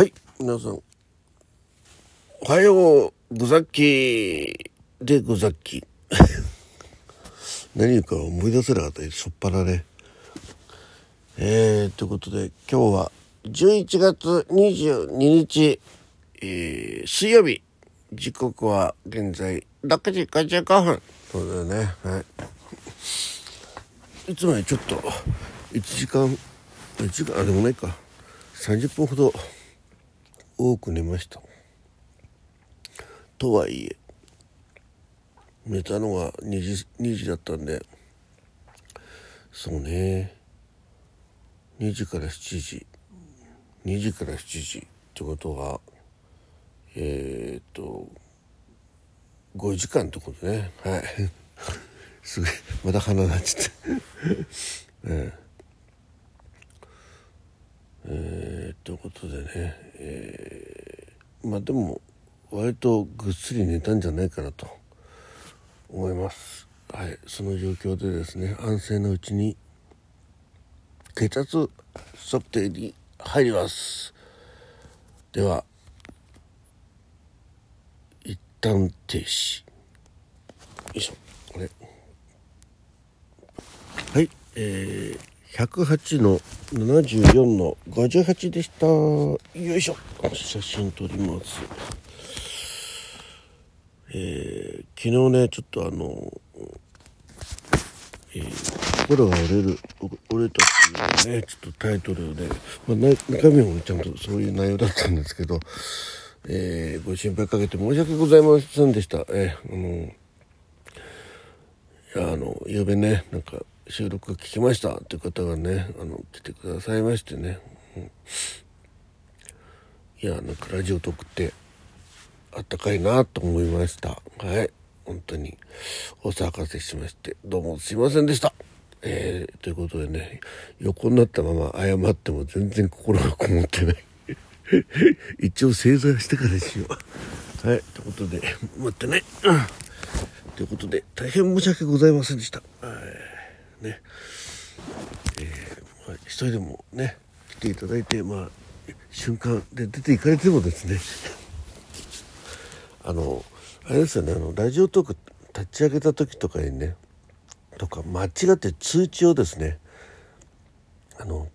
はい、皆さん。おはよう、ぐざっきでぐざっき。何言うか思い出せなかったです。しょっぱなね。えー、ということで、今日は11月22日、えー、水曜日。時刻は現在6時55分。そうだよね。はい。いつもよりちょっと、1時間、1時間、あ、でもないか。30分ほど多く寝ました。とはいえ寝たのが2時 ,2 時だったんでそうね。2時から7時2時から7時ってことはえー、っと5時間ってことね。はい。すごいまだ鼻なっちゃって。え ええー、ということでね、えー、まあでも割とぐっすり寝たんじゃないかなと思います。はいその状況でですね安静なうちに血圧測定に入ります。では一旦停止。よいしょ。これ。はいえー108の74の58でした。よいしょ。写真撮ります。えー、昨日ねちょっとあの、えー、心が折れる折れたっていうねちょっとタイトルで、まあ、中身もちゃんとそういう内容だったんですけど、えー、ご心配かけて申し訳ございませんでした。えー、あのいやあの昨べねなんか収録聞きましたっていう方がねあの来てくださいましてね、うん、いやなんかラジオトークってあったかいなと思いました。はい。本当にお騒がせしましてどうもすいませんでした。えー、ということでね横になったまま謝っても全然心がこもってない。一応正座してからしよう。はい。ということで待ってね、うん、ということで大変申し訳ございませんでした。ね、えー、まあ、一人でもね来ていただいてまあ瞬間で出ていかれてもですね。あのあれですよねあのラジオトーク立ち上げた時とかにねとか間違って通知をですねあの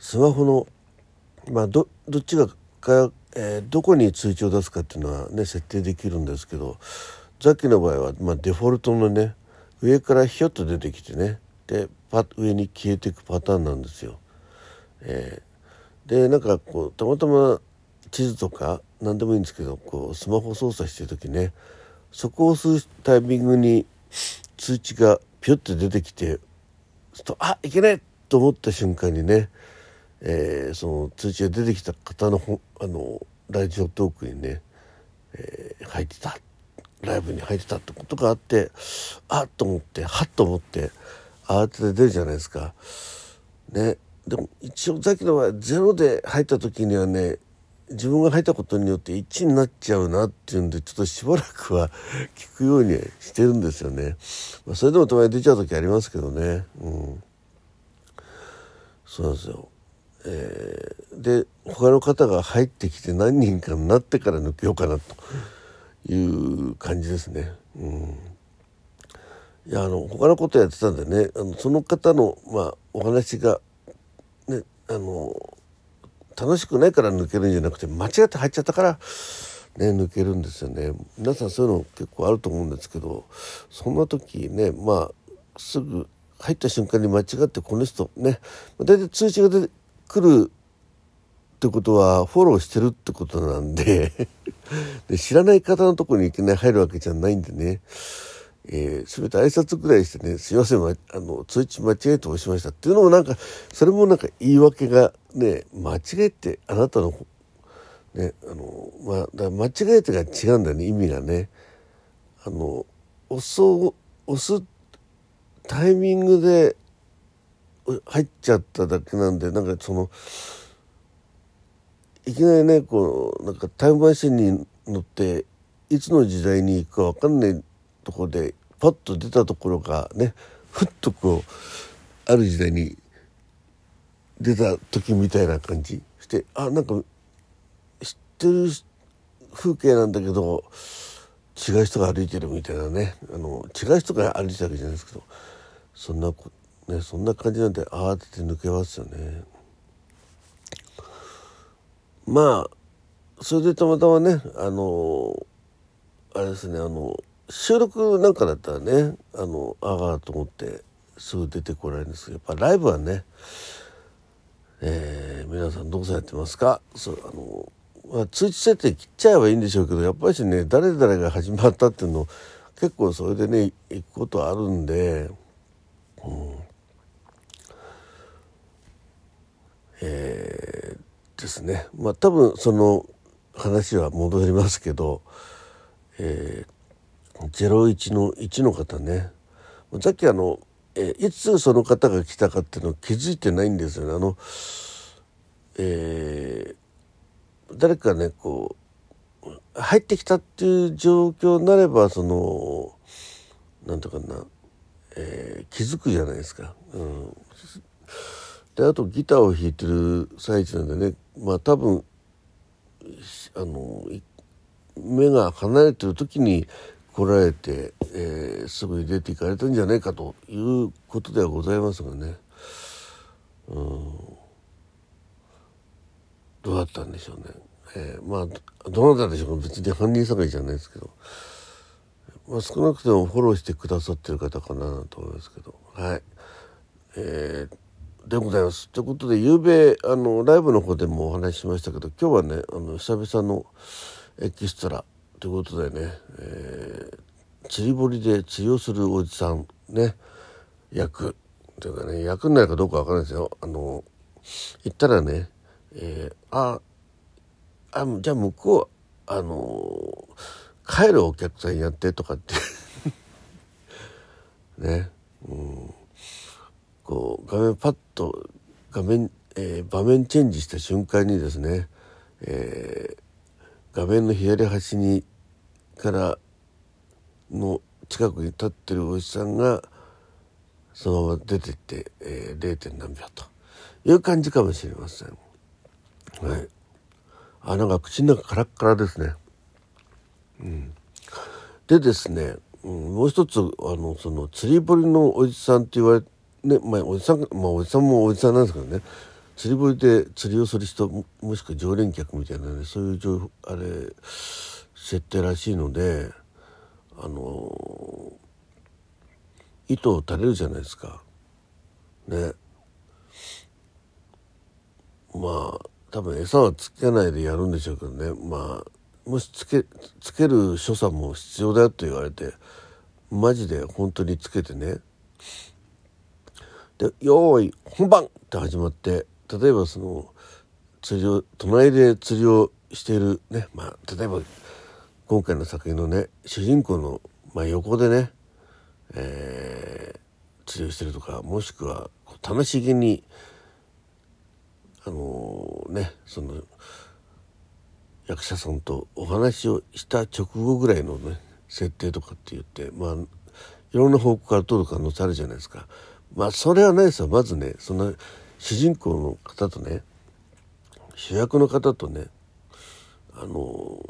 スマホのまあどどっちがか、えー、どこに通知を出すかっていうのはね設定できるんですけどザキの場合は、まあ、デフォルトのね上からひょっと出てきてねでパ上に消えていくパターンなんですよ。えー、でなんかこうたまたま地図とか何でもいいんですけどこうスマホ操作してる時ねそこを押すタイミングに通知がピュッて出てきてとあいけないと思った瞬間にね、えー、その通知が出てきた方のあのラジオトークにね、えー、入ってたライブに入ってたってことがあってあっと思ってはっと思って慌てて出るじゃないですか。ねでも一応さっきのはゼロで入った時にはね自分が入ったことによって1になっちゃうなっていうんでちょっとしばらくは 聞くようにしてるんですよね。まあ、それでもたまに出ちゃう時ありますけどね。うん、そうなんですよ。えー、で他の方が入ってきて何人かになってから抜けようかなと。いう感じですね。うん、いやあの他のことやってたんでねあのその方の、まあ、お話が、ね、あの楽しくないから抜けるんじゃなくて間違って入っちゃったから、ね、抜けるんですよね。皆さんそういうの結構あると思うんですけどそんな時ねまあすぐ入った瞬間に間違ってこの人ね大体通知が出てくるってことはフォローしてるってことなんで で知らない方のとこにいきなり入るわけじゃないんでね、えー、全て挨拶ぐらいしてね、すいません、ま、あの、通知間違えて押しましたっていうのもなんか、それもなんか言い訳がね、間違えてあなたの、ね、あの、まあ、間違えてが違うんだよね、意味がね。あの、押そう、押すタイミングで入っちゃっただけなんで、なんかその、いきなりねこうなんかタイムマシンに乗っていつの時代に行くか分かんないとこでパッと出たところがねふっとこうある時代に出た時みたいな感じ？してあなんか知ってる風景なんだけど違う人が歩いてるみたいなねあの違う人が歩いてるわけじゃないですけどそんなねそんな感じなんで慌てて抜けますよね。まあそれでたまたまねあのあれですねあの収録なんかだったらねあのあがと思ってすぐ出てこられるんですけどやっぱライブはね、えー、皆さんどうされてますか？そうあの、まあ、通知設定切っちゃえばいいんでしょうけどやっぱりね誰々が始まったっていうの結構それでね行くことあるんで、うん、えー、ですねまあ多分その話は戻りますけど、えー、01の1の方ねさっきあの、えー、いつその方が来たかっていうの気づいてないんですよね。あのえー、誰かねこう入ってきたっていう状況になればその何て言うかな、えー、気づくじゃないですか。うん、であとギターを弾いてる最中なんでねまあ多分あの目が離れてる時に来られて、えー、すぐに出ていかれたんじゃないかということではございますがね、うん、どうだったんでしょうね。えー、まあどなたでしょうか。別に犯人探しじゃないですけど、まあ、少なくともフォローしてくださってる方かなと思いますけど。はい。えーでございます。ということで、昨べあのライブの方でもお話ししましたけど、今日はね、あの久々のエキストラということでね、えー、釣り堀で釣りをするおじさんね、役というかね、役になるかどうかわからないですよ。あの、行ったらね、えー、あ、あ、じゃあ向こう、あの、帰るお客さんやってとかって ね、うん。こう画面パッと画面、えー、場面チェンジした瞬間にですね、えー、画面の左端にからの近くに立ってるおじさんがそのまま出てって、えー、0. 点何秒という感じかもしれません。はい。あなんか口の中カラッカラですね。うん、でですね、うん、もう一つあのその釣り堀のおじさんって言われてねまあおじさんまあおじさんもおじさんなんですけどね。釣り堀で釣りをする人もしくは常連客みたいなねそういう情あれ設定らしいのであの糸を垂れるじゃないですか。ねまあ多分餌はつけないでやるんでしょうけどね。まあもしつけつける所作も必要だよと言われてマジで本当につけてねで「よーい本番!」って始まって例えばその釣りを隣で釣りをしているねまあ例えば今回の作品のね主人公の、まあ、横でね、えー、釣りをしてるとかもしくは楽しげにあのー、ねその役者さんとお話をした直後ぐらいのね設定とかって言ってまあいろんな方向から撮る可能性あるじゃないですか。まあそれはないですよ。まずねその主人公の方とね主役の方とねあの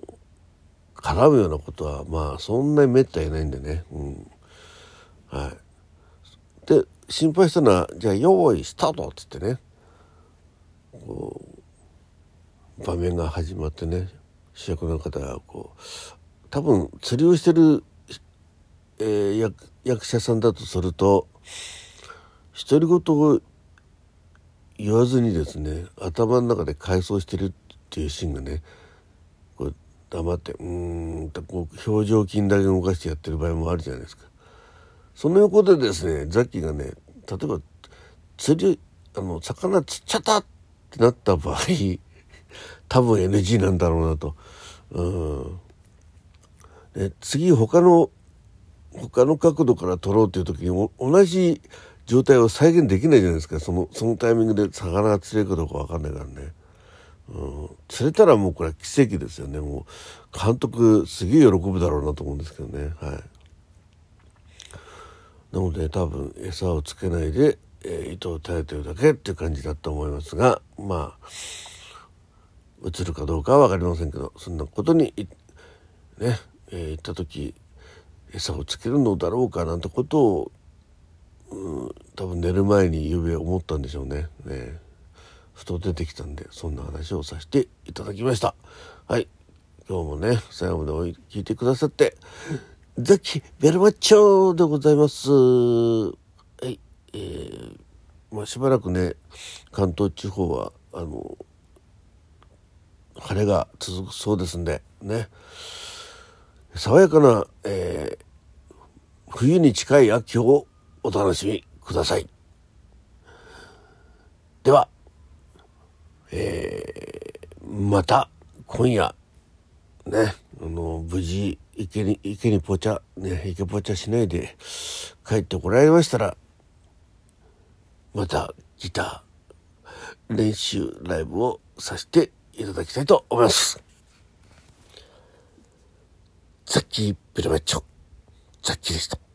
絡むようなことはまあそんなにめったにないんでね、うん、はい。で心配したのはじゃあ用意スタートっつってねこう場面が始まってね主役の方がこう多分釣りをしてる、えー、役役者さんだとすると独り言を言わずにですね頭の中で回想してるっていうシーンがねこう黙ってうんとこう表情筋だけ動かしてやってる場合もあるじゃないですか。その横でですねザッキーがね例えば釣りあの魚釣っちゃったってなった場合 多分 NG なんだろうなと。うんで次他の他の角度から撮ろうという時に同じ状態を再現できないじゃないですか。そのそのタイミングで魚が釣れるかどうか分かんないからね、うん、釣れたらもうこれは奇跡ですよね。もう監督すげえ喜ぶだろうなと思うんですけどね。はい。なので多分餌をつけないでえー、糸を垂れてるだけっていう感じだと思いますがまあ映るかどうかは分かりませんけどそんなことにね、えー、行った時餌をつけるのだろうかなんてことを、うん、多分寝る前に夕べ思ったんでしょうね。ねふと出てきたんでそんな話をさせていただきました。はい今日もね最後まで聞いてくださってザキベルマッチョでございます。はい、えー、まあしばらくね関東地方はあの晴れが続くそうですんでね爽やかな、えー、冬に近い秋をお楽しみください。では、えー、また今夜ねあの無事池に池にぽちゃね池ぽちゃしないで帰ってこられましたらまたギター練習ライブをさせていただきたいと思います。ザッキー・ベルマッチョ、ザッキーでした。